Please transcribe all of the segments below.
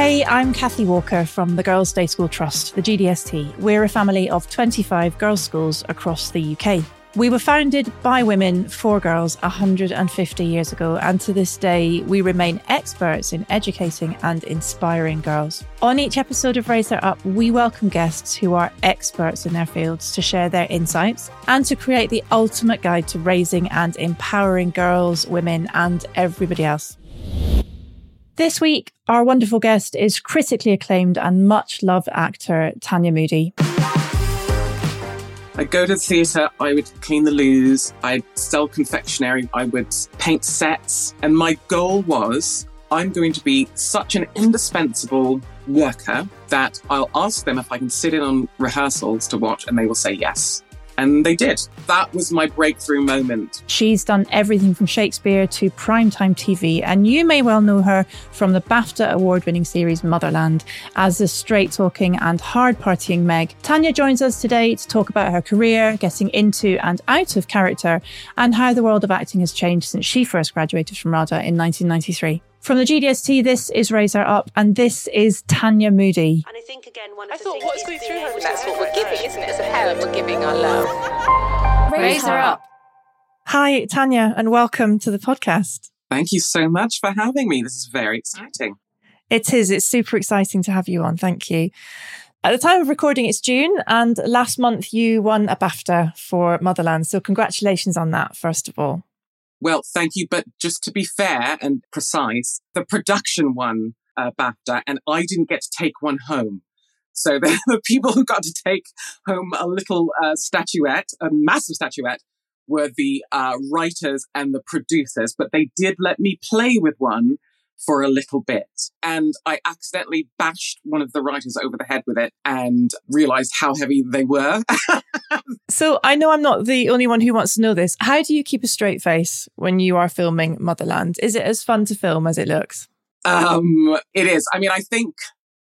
Hey, I'm Kathy Walker from the Girls Day School Trust, the GDST. We're a family of 25 girls' schools across the UK. We were founded by women for girls 150 years ago, and to this day, we remain experts in educating and inspiring girls. On each episode of Raise Her Up, we welcome guests who are experts in their fields to share their insights and to create the ultimate guide to raising and empowering girls, women, and everybody else. This week, our wonderful guest is critically acclaimed and much loved actor Tanya Moodie. I'd go to the theatre, I would clean the loos, I'd sell confectionery, I would paint sets. And my goal was I'm going to be such an indispensable worker that I'll ask them if I can sit in on rehearsals to watch, and they will say yes. And they did. That was my breakthrough moment. She's done everything from Shakespeare to primetime TV, and you may well know her from the BAFTA award winning series Motherland as the straight talking and hard partying Meg. Tanya joins us today to talk about her career, getting into and out of character, and how the world of acting has changed since she first graduated from RADA in 1993. From the GDST, this is Raise Her Up, and this is Tanya Moodie. And I think again, one of I the thought what's going through her was That's what we're giving, isn't it? As a parent, we're giving our love. Raise her up. Hi, Tanya, and welcome to the podcast. Thank you so much for having me. This is very exciting. It is. It's super exciting to have you on. Thank you. At the time of recording, it's June, and last month you won a BAFTA for Motherland. So, congratulations on that, first of all. Well, thank you. But just to be fair and precise, the production won uh, BAFTA, and I didn't get to take one home. So the, the people who got to take home a little uh, statuette, a massive statuette, were the uh, writers and the producers. But they did let me play with one for a little bit. And I accidentally bashed one of the writers over the head with it and realized how heavy they were. So, I know I'm not the only one who wants to know this. How do you keep a straight face when you are filming Motherland? Is it as fun to film as it looks? Um, it is. I mean, I think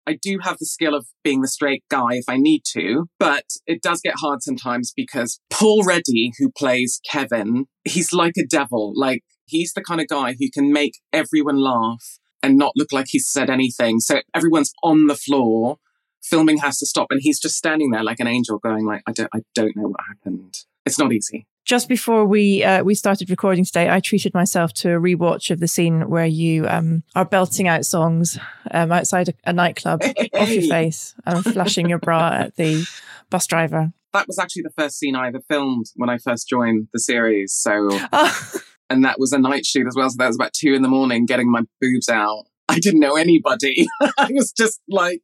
I do have the skill of being the straight guy if I need to, but it does get hard sometimes because Paul Ready, who plays Kevin, he's like a devil. Like he's the kind of guy who can make everyone laugh and not look like he's said anything. So everyone's on the floor. Filming has to stop, and he's just standing there like an angel, going like, "I don't, I don't know what happened." It's not easy. Just before we uh, we started recording today, I treated myself to a rewatch of the scene where you um, are belting out songs um, outside a, a nightclub off your face and flashing your bra at the bus driver. That was actually the first scene I ever filmed when I first joined the series. So Oh, and that was a night shoot as well. So that was about two in the morning, getting my boobs out. I didn't know anybody. I was just like,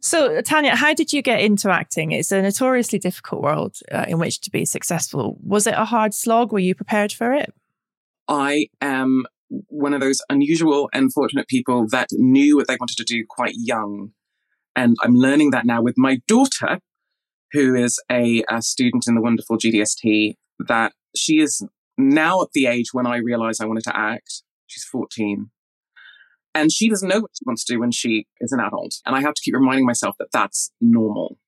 so, Tanya, how did you get into acting? It's a notoriously difficult world uh, in which to be successful. Was it a hard slog? Were you prepared for it? I am one of those unusual and fortunate people that knew what they wanted to do quite young. And I'm learning that now with my daughter, who is a, a student in the wonderful GDST, that she is now at the age when I realized I wanted to act. She's 14. And she doesn't know what she wants to do when she is an adult. And I have to keep reminding myself that that's normal.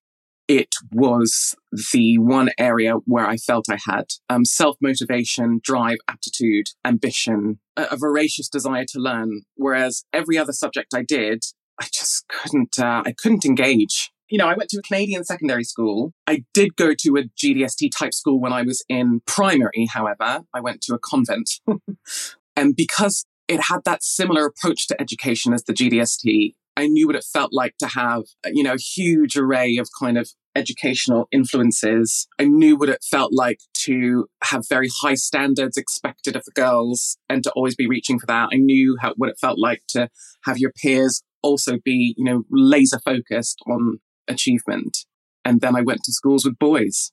It was the one area where I felt I had um, self motivation, drive, aptitude, ambition, a, a voracious desire to learn. Whereas every other subject I did, I just couldn't. Uh, I couldn't engage. You know, I went to a Canadian secondary school. I did go to a GDST type school when I was in primary. However, I went to a convent, and because it had that similar approach to education as the GDST. I knew what it felt like to have, you know, a huge array of kind of educational influences. I knew what it felt like to have very high standards expected of the girls and to always be reaching for that. I knew how, what it felt like to have your peers also be, you know, laser focused on achievement. And then I went to schools with boys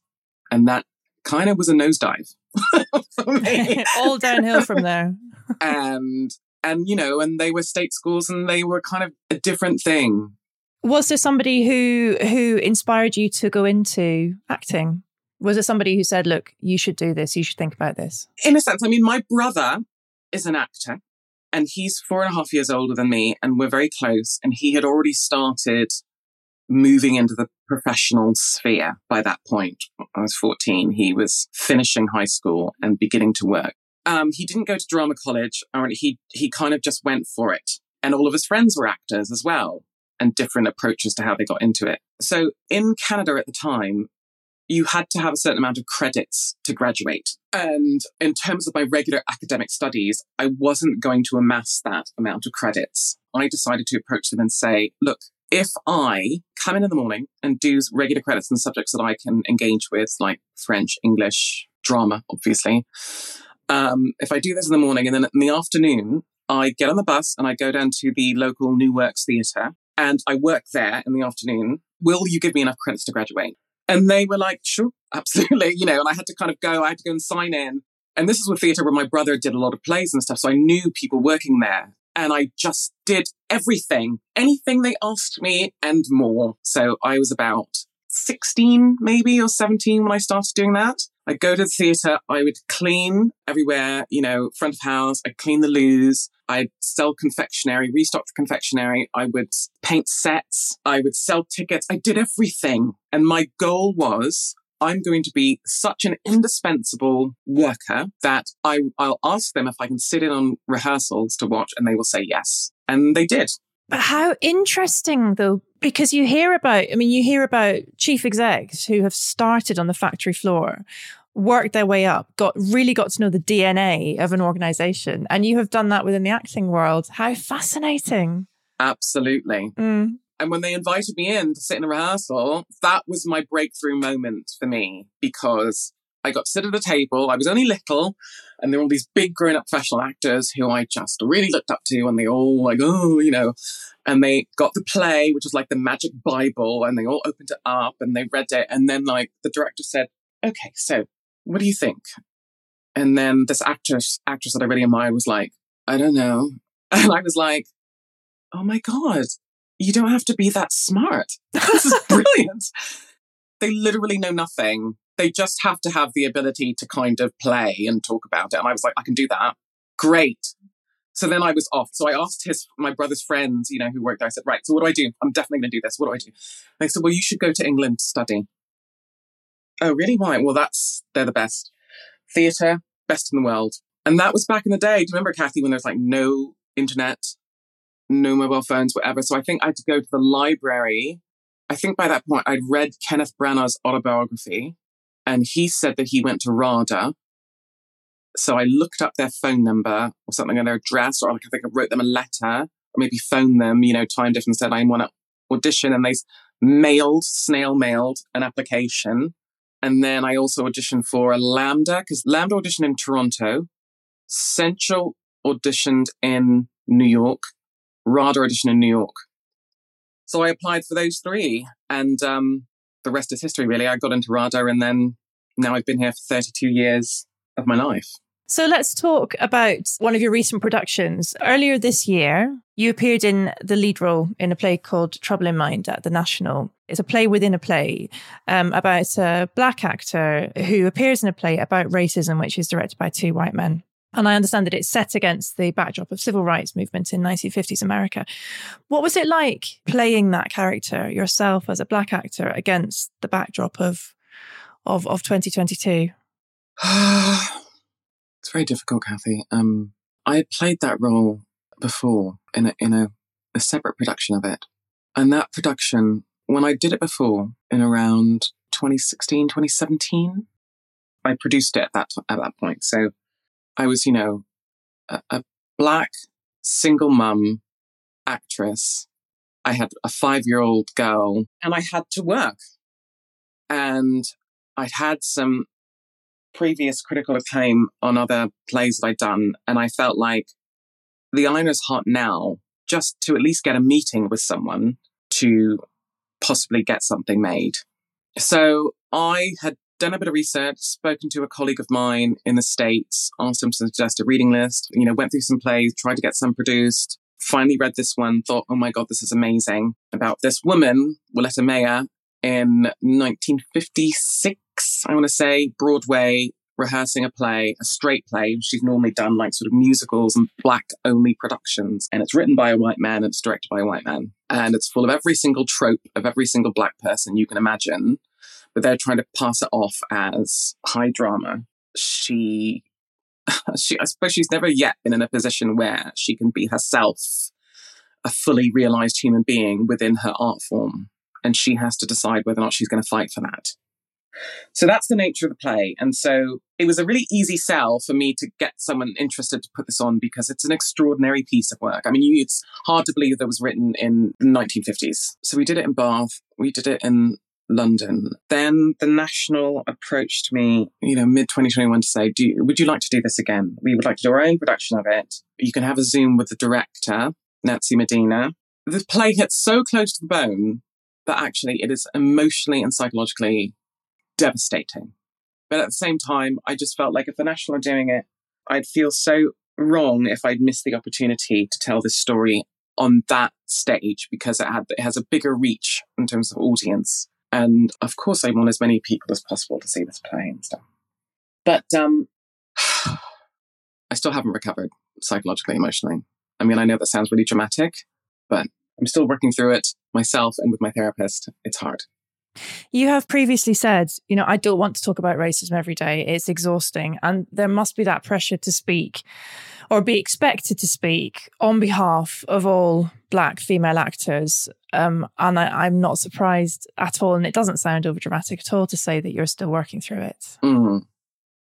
and that kind of was a nosedive for me All downhill from there. and and you know and they were state schools and they were kind of a different thing Was there somebody who who inspired you to go into acting? Was it somebody who said, "Look, you should do this. You should think about this"? in a sense i mean my brother is an actor and he's four and a half years older than me and we're very close and he had already started moving into the professional sphere by that point i was 14 he was finishing high school and beginning to work um, he didn't go to drama college or he he kind of just went for it And all of his friends were actors as well, and different approaches to how they got into it. So in Canada at the time, you had to have a certain amount of credits to graduate. And in terms of my regular academic studies, I wasn't going to amass that amount of credits. I decided to approach them and say, look, if I come in in the morning and do regular credits and subjects that I can engage with, like French, English, drama, obviously, um, if I do this in the morning and then in the afternoon, I get on the bus and I go down to the local New Works Theatre and I work there in the afternoon. Will you give me enough credits to graduate? And they were like, sure, absolutely. You know, and I had to kind of go, I had to go and sign in. And this is a theatre where my brother did a lot of plays and stuff. So I knew people working there. And I just did everything, anything they asked me and more. So I was about 16, maybe, or 17 when I started doing that. I'd go to the theatre, I would clean everywhere, you know, front of house, I'd clean the loos, I'd sell confectionery, restock the confectionery, I would paint sets, I would sell tickets, I did everything. And my goal was I'm going to be such an indispensable worker that I, I'll ask them if I can sit in on rehearsals to watch and they will say yes. And they did. But how interesting, though, because you hear about, I mean, you hear about chief execs who have started on the factory floor, worked their way up, got really got to know the DNA of an organization. And you have done that within the acting world. How fascinating. Absolutely. Mm. And when they invited me in to sit in a rehearsal, that was my breakthrough moment for me because I got to sit at a table. I was only little, and there were all these big grown up professional actors who I just really looked up to, and they all like, oh, you know, and they got the play, which was like the magic Bible, and they all opened it up and they read it. And then, like, the director said, okay, so what do you think? And then this actress, actress that I really admired was like, I don't know. And I was like, oh my God, you don't have to be that smart. This is brilliant. they literally know nothing they just have to have the ability to kind of play and talk about it. And I was like, I can do that. Great. So then I was off. So I asked his my brother's friends, you know, who worked there. I said, right, so what do I do? I'm definitely going to do this. What do I do? They said, well, you should go to England to study. Oh, really? Why? Well, that's they're the best theatre, best in the world. And that was back in the day. Do you remember, Kathy, when there's like no internet, no mobile phones, whatever? So I think I had to go to the library. I think by that point I'd read Kenneth Branagh's autobiography and he said that he went to RADA. So I looked up their phone number or something and their address, or like I think I wrote them a letter or maybe phoned them, you know, time difference said I want to audition and they mailed, snail mailed an application. And then I also auditioned for a LAMDA because LAMDA auditioned in Toronto, Central auditioned in New York, RADA auditioned in New York. So I applied for those three. And um, the rest is history, really. I got into RADA and then now I've been here for 32 years of my life. So let's talk about one of your recent productions. Earlier this year, you appeared in the lead role in a play called Trouble in Mind at the National. It's a play within a play um, about a black actor who appears in a play about racism, which is directed by two white men. And I understand that it's set against the backdrop of civil rights movement in 1950s America. What was it like playing that character yourself as a black actor against the backdrop of of, of 2022? it's very difficult, Kathy. Um, I had played that role before in a, in a, a separate production of it. And that production, when I did it before in around 2016, 2017, I produced it at that, at that point. So I was, you know, a, a black single mum actress. I had a five year old girl and I had to work. And I'd had some previous critical acclaim on other plays that I'd done. And I felt like the iron is hot now just to at least get a meeting with someone to possibly get something made. So I had done a bit of research, spoken to a colleague of mine in the States, asked him to suggest a reading list, you know, went through some plays, tried to get some produced, finally read this one, thought, oh my God, this is amazing. About this woman, Wiletta Mayer, in 1956, I want to say, Broadway, rehearsing a play, a straight play. She's normally done like sort of musicals and black only productions. And it's written by a white man and it's directed by a white man. And it's full of every single trope of every single black person you can imagine but they're trying to pass it off as high drama. She, she, I suppose she's never yet been in a position where she can be herself a fully realized human being within her art form. And she has to decide whether or not she's going to fight for that. So that's the nature of the play. And so it was a really easy sell for me to get someone interested to put this on because it's an extraordinary piece of work. I mean, it's hard to believe that it was written in the 1950s. So we did it in Bath, we did it in London. Then the National approached me, you know, mid 2021 to say, do you, would you like to do this again? We would like to do our own production of it. You can have a Zoom with the director, Nancy Medina. The play hits so close to the bone that actually it is emotionally and psychologically devastating. But at the same time, I just felt like if the National are doing it, I'd feel so wrong if I'd missed the opportunity to tell this story on that stage because it had it has a bigger reach in terms of audience. And of course, I want as many people as possible to see this play and stuff. But um, I still haven't recovered psychologically, emotionally. I mean, I know that sounds really dramatic, but I'm still working through it myself and with my therapist. It's hard. You have previously said, you know, I don't want to talk about racism every day. It's exhausting. And there must be that pressure to speak or be expected to speak on behalf of all Black female actors. Um, and I, am not surprised at all. And it doesn't sound over dramatic at all to say that you're still working through it. Mm.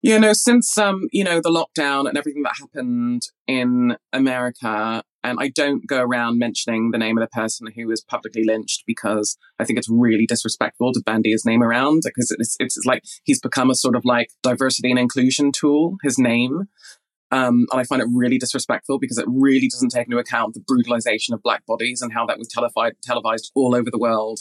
Yeah, no, since, um, you know, the lockdown and everything that happened in America, and I don't go around mentioning the name of the person who was publicly lynched because I think it's really disrespectful to bandy his name around because it's, it's like he's become a sort of like diversity and inclusion tool, his name. Um, and I find it really disrespectful because it really doesn't take into account the brutalization of black bodies and how that was televised, televised all over the world.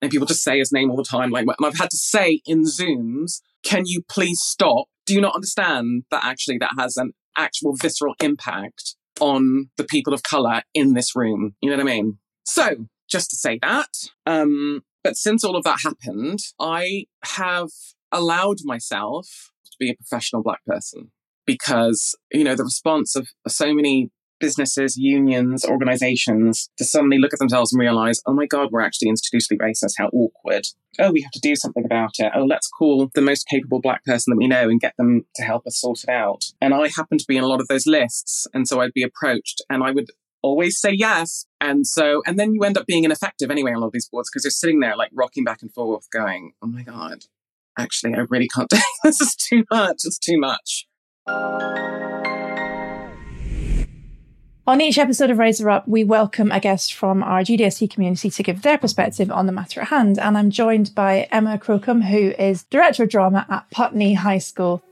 And people just say his name all the time. Like, and I've had to say in Zooms, can you please stop? Do you not understand that actually that has an actual visceral impact on the people of color in this room. You know what I mean? So just to say that, um, but since all of that happened, I have allowed myself to be a professional black person because, you know, the response of so many businesses, unions, organizations to suddenly look at themselves and realize, oh my God, we're actually institutionally racist. How awkward. Oh, we have to do something about it. Oh, let's call the most capable black person that we know and get them to help us sort it out. And I happen to be in a lot of those lists. And so I'd be approached and I would always say yes. And so, and then you end up being ineffective anyway on a lot of these boards because you're sitting there like rocking back and forth going, oh my God, actually, I really can't do this. is too much. It's too much. On each episode of Raise Her Up, we welcome a guest from our GDST community to give their perspective on the matter at hand. And I'm joined by Emma Crocombe, who is Director of Drama at Putney High School.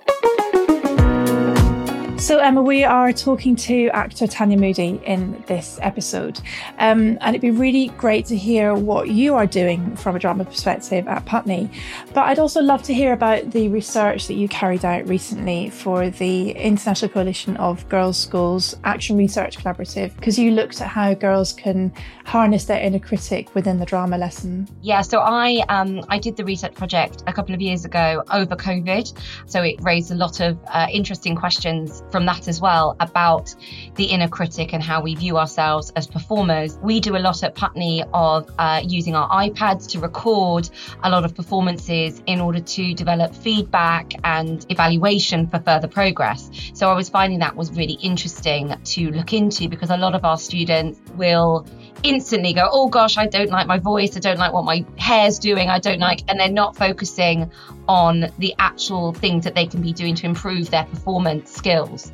So, Emma, we are talking to actor Tanya Moodie in this episode. Um, and it'd be really great to hear what you are doing from a drama perspective at Putney. But I'd also love to hear about the research that you carried out recently for the International Coalition of Girls' Schools Action Research Collaborative, because you looked at how girls can harness their inner critic within the drama lesson. Yeah, so I um, I did the research project a couple of years ago over COVID. So it raised a lot of uh, interesting questions from that as well about the inner critic and how we view ourselves as performers. We do a lot at Putney of uh, using our iPads to record a lot of performances in order to develop feedback and evaluation for further progress. So I was finding that was really interesting to look into because a lot of our students will instantly go, oh gosh, I don't like my voice, I don't like what my hair's doing, I don't like, and they're not focusing on the actual things that they can be doing to improve their performance skills.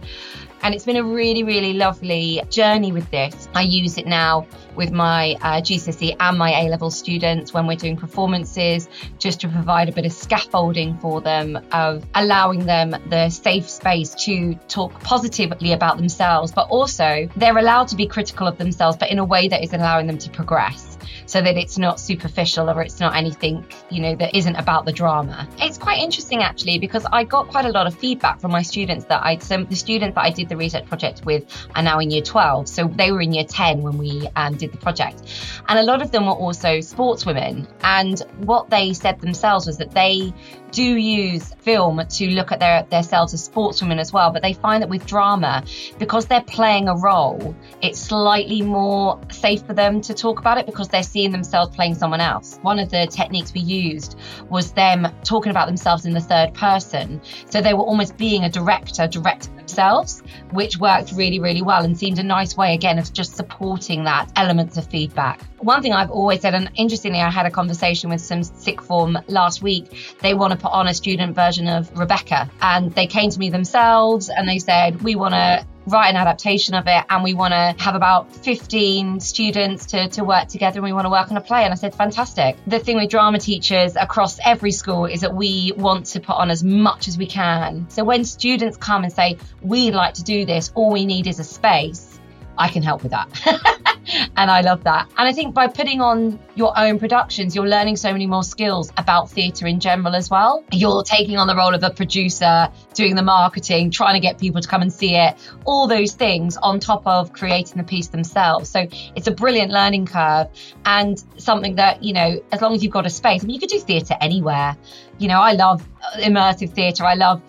And it's been a really, really lovely journey with this. I use it now with my uh, GCSE and my A level students when we're doing performances, just to provide a bit of scaffolding for them, of allowing them the safe space to talk positively about themselves, but also they're allowed to be critical of themselves, but in a way that is allowing them to progress so that it's not superficial or it's not anything, you know, that isn't about the drama. It's quite interesting actually because I got quite a lot of feedback from my students that I, so the students that I did the research project with are now in year 12. So they were in year 10 when we um, did the project. And a lot of them were also sportswomen. And what they said themselves was that they do use film to look at their themselves as sportswomen as well, but they find that with drama, because they're playing a role, it's slightly more safe for them to talk about it because they're seeing themselves playing someone else. One of the techniques we used was them talking about themselves in the third person. So they were almost being a director, directing themselves, which worked really, really well and seemed a nice way, again, of just supporting that elements of feedback. One thing I've always said, and interestingly, I had a conversation with some sixth form last week. They want to put on a student version of Rebecca, and they came to me themselves and they said, We want to write an adaptation of it and we want to have about 15 students to, to work together and we want to work on a play. And I said, fantastic. The thing with drama teachers across every school is that we want to put on as much as we can. So when students come and say, we'd like to do this, all we need is a space, I can help with that. and I love that. And I think by putting on your own productions, you're learning so many more skills about theatre in general as well. You're taking on the role of a producer, doing the marketing, trying to get people to come and see it, all those things on top of creating the piece themselves. So it's a brilliant learning curve and something that, you know, as long as you've got a space, I mean, you could do theatre anywhere. You know, I love uh, immersive theatre. I love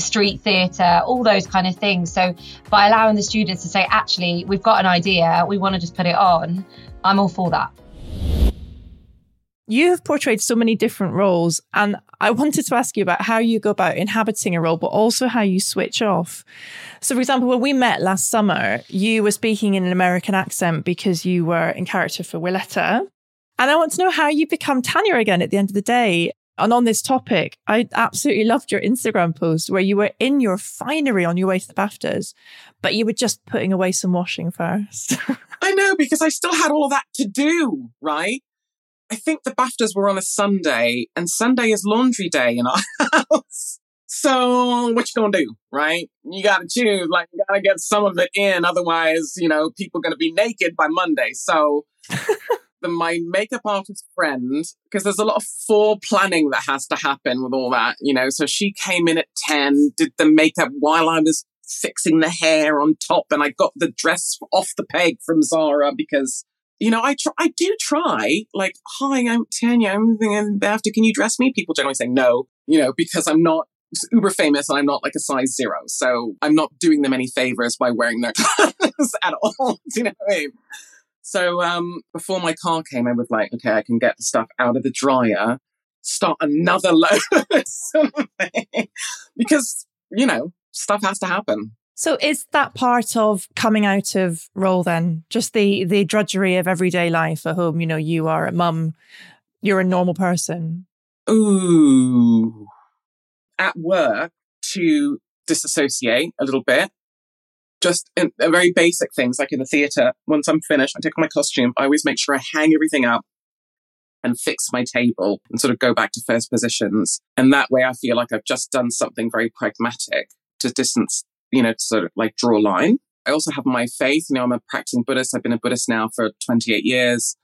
street theatre, all those kind of things. So by allowing the students to say, actually, we've got an idea, we want to just put it on, I'm all for that. You have portrayed so many different roles, and I wanted to ask you about how you go about inhabiting a role, but also how you switch off. So, for example, when we met last summer, you were speaking in an American accent because you were in character for Wiletta. And I want to know how you become Tanya again at the end of the day. And on this topic, I absolutely loved your Instagram post where you were in your finery on your way to the BAFTAs, but you were just putting away some washing first. I know because I still had all of that to do, right? I think the BAFTAs were on a Sunday and Sunday is laundry day in our house. So what you gonna do, right? You gotta choose, like you gotta get some of it in. Otherwise, you know, people are gonna be naked by Monday. So my makeup artist friend, because there's a lot of fore planning that has to happen with all that, you know. So she came in at 10, did the makeup while I was fixing the hair on top, and I got the dress off the peg from Zara because, you know, I try, I do try, like, hi, I'm Tanya, I'm after, can you dress me? People generally say no, you know, because I'm not uber famous and I'm not like a size zero. So I'm not doing them any favors by wearing their clothes at all. Do you know what I mean? So um, before my car came, I was like, okay, I can get the stuff out of the dryer, start another load because you know stuff has to happen. So is that part of coming out of role then? Just the the drudgery of everyday life at home. You know, you are a mum, you're a normal person. Ooh, at work to disassociate a little bit just in, uh, very basic things like in the theater. Once I'm finished, I take my costume. I always make sure I hang everything up and fix my table and sort of go back to first positions. And that way I feel like I've just done something very pragmatic to distance, you know, to sort of like draw a line. I also have my faith. You know, I'm a practicing Buddhist. I've been a Buddhist now for 28 years.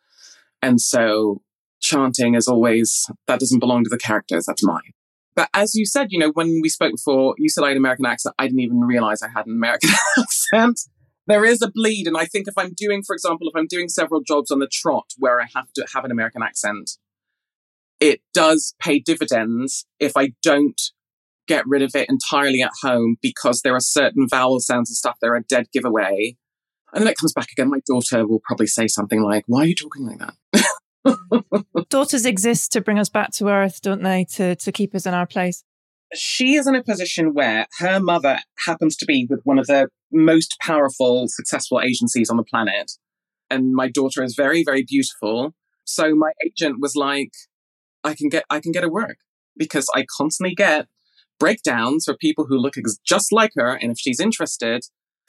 And so chanting is always, that doesn't belong to the characters. That's mine. But as you said, you know, when we spoke before, you said I had an American accent. I didn't even realize I had an American accent. There is a bleed. And I think if I'm doing, for example, if I'm doing several jobs on the trot where I have to have an American accent, it does pay dividends if I don't get rid of it entirely at home because there are certain vowel sounds and stuff that are a dead giveaway. And then it comes back again. My daughter will probably say something like, Why are you talking like that? Daughters exist to bring us back to earth, don't they? To to keep us in our place. She is in a position where her mother happens to be with one of the most powerful, successful agencies on the planet. And my daughter is very, very beautiful. So my agent was like, I can get I can get her work because I constantly get breakdowns for people who look just like her. And if she's interested,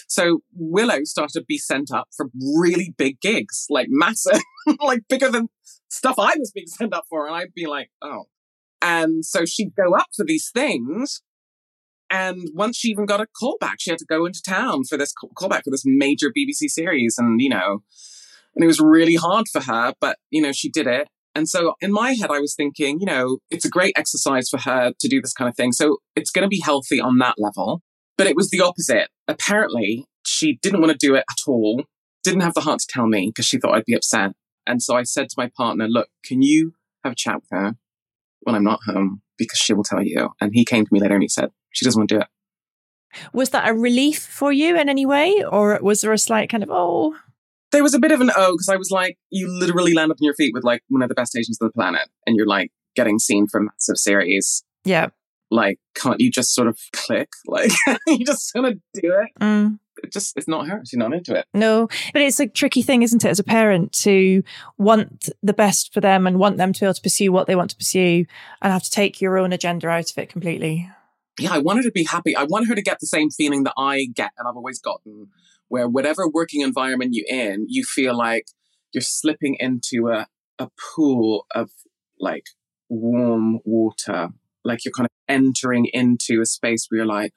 so Willow started to be sent up for really big gigs, like massive, like bigger than stuff I was being sent up for. And I'd be like, oh. And so she'd go up for these things. And once she even got a callback, she had to go into town for this callback for this major BBC series. And, you know, and it was really hard for her, but, you know, she did it. And so in my head, I was thinking, you know, it's a great exercise for her to do this kind of thing. So it's going to be healthy on that level. But it was the opposite. Apparently, she didn't want to do it at all, didn't have the heart to tell me because she thought I'd be upset. And so I said to my partner, look, can you have a chat with her when I'm not home? Because she will tell you. And he came to me later and he said, she doesn't want to do it. Was that a relief for you in any way? Or was there a slight kind of, oh? There was a bit of an oh, because I was like, you literally land up on your feet with like one of the best agents of the planet. And you're like getting seen from massive series. Yeah Like, can't you just sort of click? Like, you just sort of do it. Mm. It just, it's not her. She's not into it. No, but it's a tricky thing, isn't it, as a parent to want the best for them and want them to be able to pursue what they want to pursue and have to take your own agenda out of it completely. Yeah, I want her to be happy. I want her to get the same feeling that I get and I've always gotten, where whatever working environment you're in, you feel like you're slipping into a, a pool of like warm water. Like you're kind of entering into a space where you're like,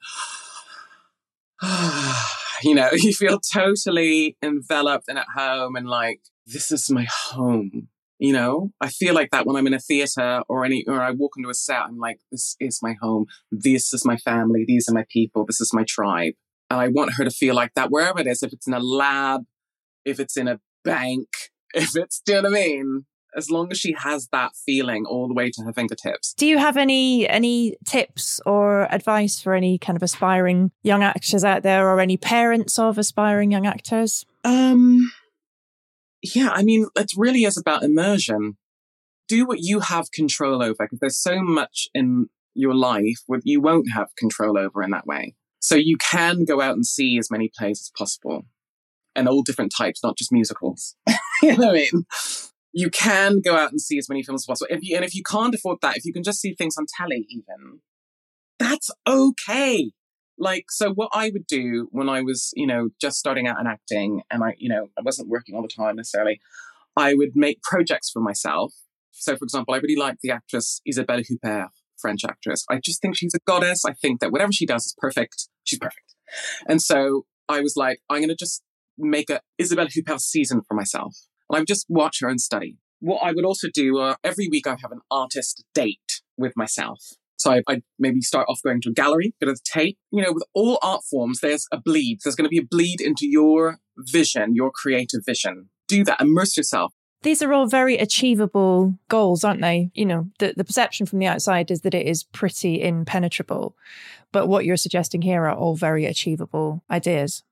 you know, you feel totally enveloped and at home and like, this is my home. You know, I feel like that when I'm in a theater or any, or I walk into a set, I'm like, this is my home. This is my family. These are my people. This is my tribe. And I want her to feel like that wherever it is, if it's in a lab, if it's in a bank, if it's, do you know what I mean? As long as she has that feeling all the way to her fingertips. Do you have any any tips or advice for any kind of aspiring young actors out there or any parents of aspiring young actors? Um, yeah, I mean, it really is about immersion. Do what you have control over because there's so much in your life what you won't have control over in that way. So you can go out and see as many plays as possible and all different types, not just musicals. you know what I mean? You can go out and see as many films as possible. If you, and if you can't afford that, if you can just see things on telly, even, that's okay. Like, so what I would do when I was, you know, just starting out in acting and I, you know, I wasn't working all the time necessarily, I would make projects for myself. So, for example, I really like the actress Isabelle Huppert, French actress. I just think she's a goddess. I think that whatever she does is perfect. She's perfect. And so I was like, I'm going to just make a Isabelle Huppert season for myself. And I would just watch her and study. What I would also do, uh, every week I have an artist date with myself. So I, I maybe start off going to a gallery, to the Tate. You know, with all art forms, there's a bleed. There's going to be a bleed into your vision, your creative vision. Do that. Immerse yourself. These are all very achievable goals, aren't they? You know, the, the perception from the outside is that it is pretty impenetrable. But what you're suggesting here are all very achievable ideas.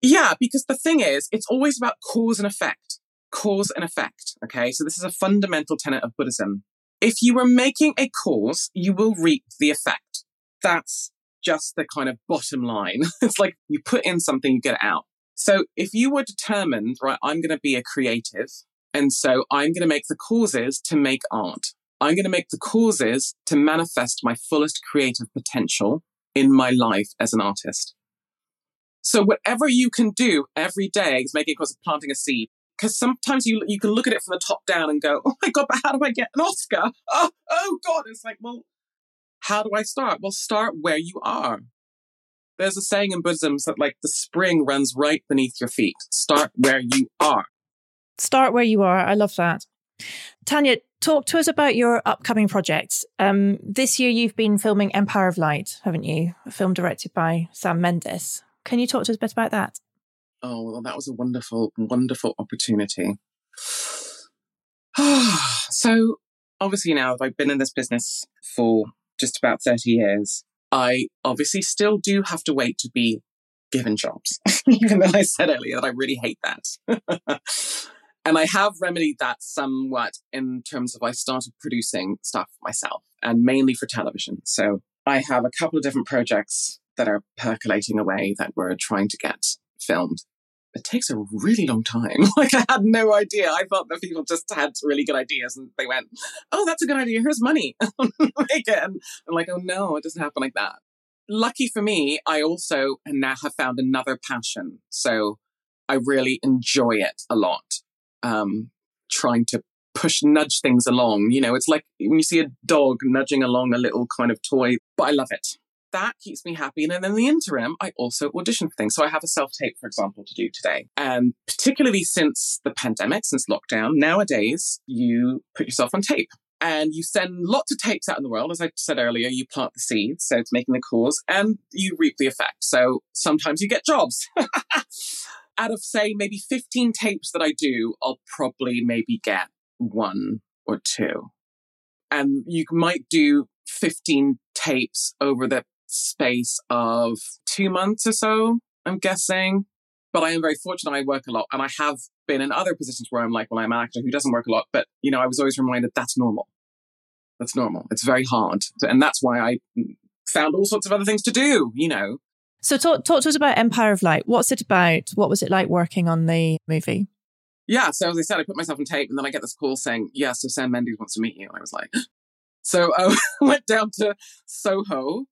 Yeah, because the thing is, it's always about cause and effect. Cause and effect. Okay. So this is a fundamental tenet of Buddhism. If you are making a cause, you will reap the effect. That's just the kind of bottom line. it's like you put in something, you get it out. So if you were determined, right, I'm going to be a creative. And so I'm going to make the causes to make art. I'm going to make the causes to manifest my fullest creative potential in my life as an artist. So whatever you can do every day is making a cause of planting a seed. Because sometimes you you can look at it from the top down and go, oh my God, but how do I get an Oscar? Oh, oh God. It's like, well, how do I start? Well, start where you are. There's a saying in Buddhism that like the spring runs right beneath your feet. Start where you are. Start where you are. I love that. Tanya, talk to us about your upcoming projects. Um, this year you've been filming Empire of Light, haven't you? A film directed by Sam Mendes. Can you talk to us a bit about that? Oh, well, that was a wonderful, wonderful opportunity. so, obviously, now I've been in this business for just about 30 years. I obviously still do have to wait to be given jobs, even though I said earlier that I really hate that. and I have remedied that somewhat in terms of I started producing stuff myself and mainly for television. So I have a couple of different projects that are percolating away that we're trying to get filmed. It takes a really long time. Like I had no idea. I thought that people just had really good ideas and they went, "Oh, that's a good idea. Here's money. Make it." And I'm like, "Oh no, it doesn't happen like that." Lucky for me, I also now have found another passion. So I really enjoy it a lot. Um, trying to push, nudge things along. You know, it's like when you see a dog nudging along a little kind of toy, but I love it that keeps me happy. And then in the interim, I also audition for things. So I have a self tape, for example, to do today. And particularly since the pandemic, since lockdown, nowadays you put yourself on tape and you send lots of tapes out in the world. As I said earlier, you plant the seeds. So it's making the cause and you reap the effect. So sometimes you get jobs. out of say maybe 15 tapes that I do, I'll probably maybe get one or two. And you might do 15 tapes over the space of two months or so, I'm guessing. But I am very fortunate. I work a lot and I have been in other positions where I'm like, well, I'm an actor who doesn't work a lot. But, you know, I was always reminded that's normal. That's normal. It's very hard. And that's why I found all sorts of other things to do, you know. So talk talk to us about Empire of Light. What's it about? What was it like working on the movie? Yeah, so as I said, I put myself on tape, and then I get this call saying, "Yeah, so Sam Mendes wants to meet you." I was like, so I um, went down to Soho,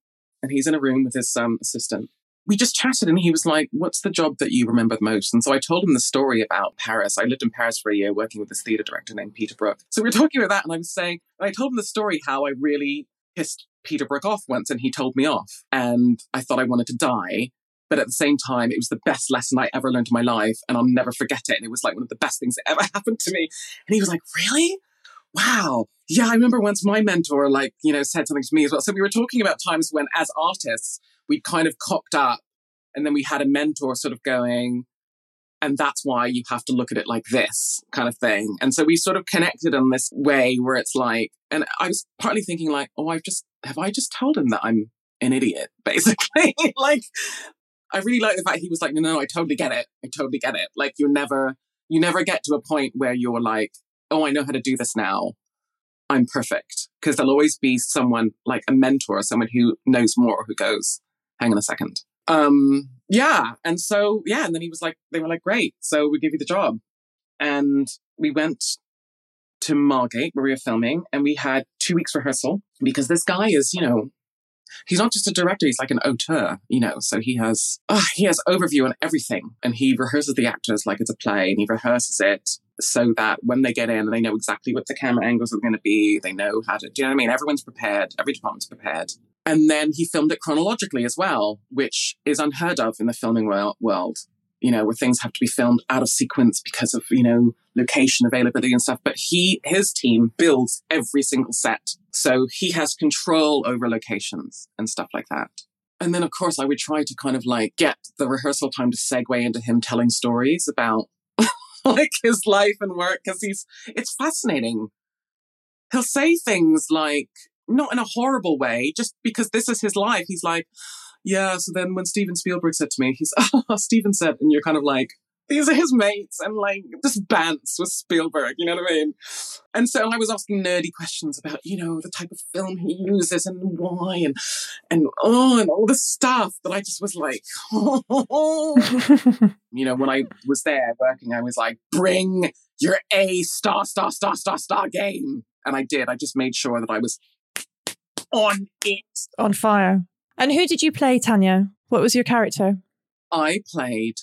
and he's in a room with his um, assistant. We just chatted, and he was like, "What's the job that you remember the most?" And so I told him the story about Paris. I lived in Paris for a year, working with this theatre director named Peter Brook. So we were talking about that, and I was saying, I told him the story how I really pissed Peter Brook off once, and he told me off, and I thought I wanted to die. But at the same time, it was the best lesson I ever learned in my life, and I'll never forget it. And it was like one of the best things that ever happened to me. And he was like, Really? Wow. Yeah, I remember once my mentor, like, you know, said something to me as well. So we were talking about times when, as artists, we kind of cocked up, and then we had a mentor sort of going, and that's why you have to look at it like this kind of thing. And so we sort of connected in this way where it's like, and I was partly thinking like, oh, I've just, have I just told him that I'm an idiot, basically? like, I really like the fact he was like, no, no, I totally get it. I totally get it. Like you never, you never get to a point where you're like, oh, I know how to do this now. I'm perfect. Because there'll always be someone like a mentor, someone who knows more, who goes, hang on a second. Um, yeah. And so, yeah. And then he was like, they were like, great. So we give you the job. And we went to Margate where we were filming and we had two weeks rehearsal because this guy is, you know, he's not just a director, he's like an auteur, you know. So he has oh, he has overview on everything and he rehearses the actors like it's a play and he rehearses it so that when they get in they know exactly what the camera angles are going to be, they know how to do you know what I mean? Everyone's prepared, every department's prepared. And then he filmed it chronologically as well, which is unheard of in the filming world you know, where things have to be filmed out of sequence because of, you know, location availability and stuff. But he, his team builds every single set. So he has control over locations and stuff like that. And then, of course, I would try to kind of like get the rehearsal time to segue into him telling stories about like his life and work because he's, it's fascinating. He'll say things like, not in a horrible way, just because this is his life. He's like, yeah, so then when Steven Spielberg said to me, he's, oh, Steven said, and you're kind of like, these are his mates and like just bants with Spielberg, you know what I mean? And so I was asking nerdy questions about, you know, the type of film he uses and why and and oh and all this stuff that I just was like, oh. you know, when I was there working, I was like, bring your A star, star, star, star, star game. And I did. I just made sure that I was on it. On fire. And who did you play, Tanya? What was your character? I played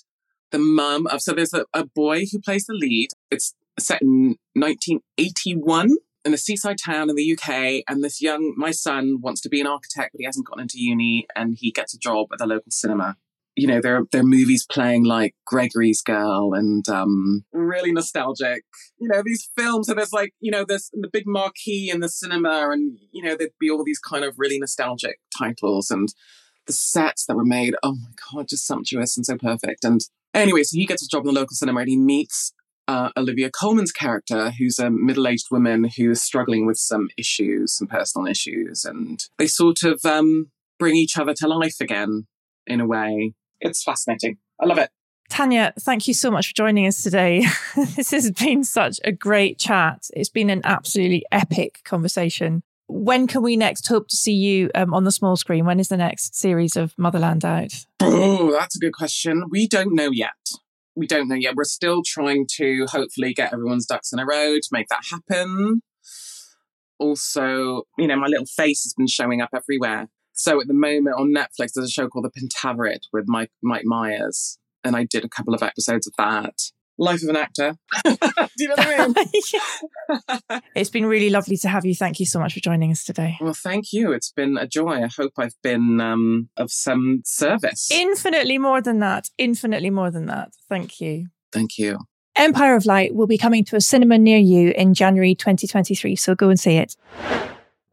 the mum of, so there's a, a boy who plays the lead. It's set in 1981 in a seaside town in the UK. And this young, my son wants to be an architect, but he hasn't gotten into uni and he gets a job at the local cinema you know, there, there are movies playing like Gregory's Girl and um, really nostalgic. You know, these films, and there's like, you know, there's the big marquee in the cinema, and, you know, there'd be all these kind of really nostalgic titles and the sets that were made. Oh my God, just sumptuous and so perfect. And anyway, so he gets a job in the local cinema and he meets uh, Olivia Colman's character, who's a middle aged woman who is struggling with some issues, some personal issues. And they sort of um, bring each other to life again in a way it's fascinating. I love it. Tanya, thank you so much for joining us today. this has been such a great chat. It's been an absolutely epic conversation. When can we next hope to see you um, on the small screen? When is the next series of Motherland out? Oh, that's a good question. We don't know yet. We don't know yet. We're still trying to hopefully get everyone's ducks in a row to make that happen. Also, you know, my little face has been showing up everywhere. So at the moment on Netflix, there's a show called The Pentaverate with Mike, Mike Myers. And I did a couple of episodes of that. Life of an actor. Do you know what I mean? it's been really lovely to have you. Thank you so much for joining us today. Well, thank you. It's been a joy. I hope I've been um, of some service. Infinitely more than that. Infinitely more than that. Thank you. Thank you. Empire of Light will be coming to a cinema near you in January 2023, so go and see it.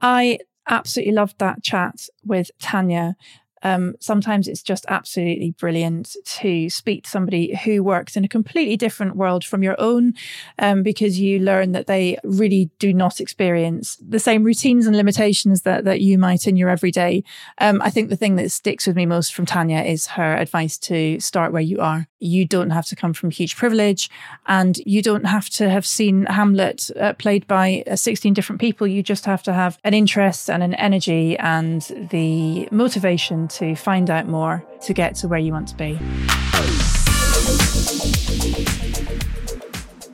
I absolutely loved that chat with Tanya. Um, sometimes it's just absolutely brilliant to speak to somebody who works in a completely different world from your own, um, because you learn that they really do not experience the same routines and limitations that, that you might in your everyday. Um, I think the thing that sticks with me most from Tanya is her advice to start where you are. You don't have to come from huge privilege and you don't have to have seen Hamlet uh, played by uh, 16 different people. You just have to have an interest and an energy and the motivation to find out more to get to where you want to be.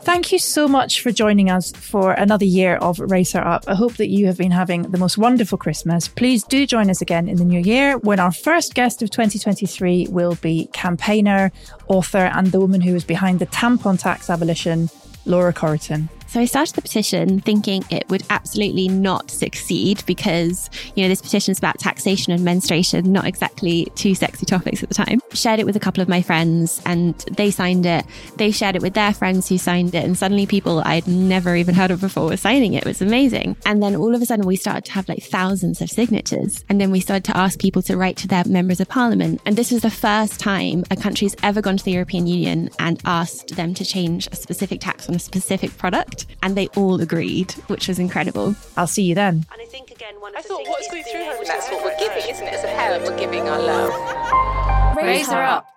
Thank you so much for joining us for another year of Raise Her Up. I hope that you have been having the most wonderful Christmas. Please do join us again in the new year when our first guest of 2023 will be campaigner, author, and the woman who was behind the tampon tax abolition, Laura Coryton. So I started the petition thinking it would absolutely not succeed because, you know, this petition is about taxation and menstruation, not exactly two sexy topics at the time. Shared it with a couple of my friends and they signed it. They shared it with their friends who signed it. And suddenly people I'd never even heard of before were signing it. It was amazing. And then all of a sudden we started to have like thousands of signatures. And then we started to ask people to write to their members of parliament. And this was the first time a country's ever gone to the European Union and asked them to change a specific tax on a specific product and they all agreed, which was incredible. I'll see you then. And I think again, one of I the thought what's going through her. That's what we're giving, isn't it? As a parent, we're giving our love. Raise, Raise her up. up.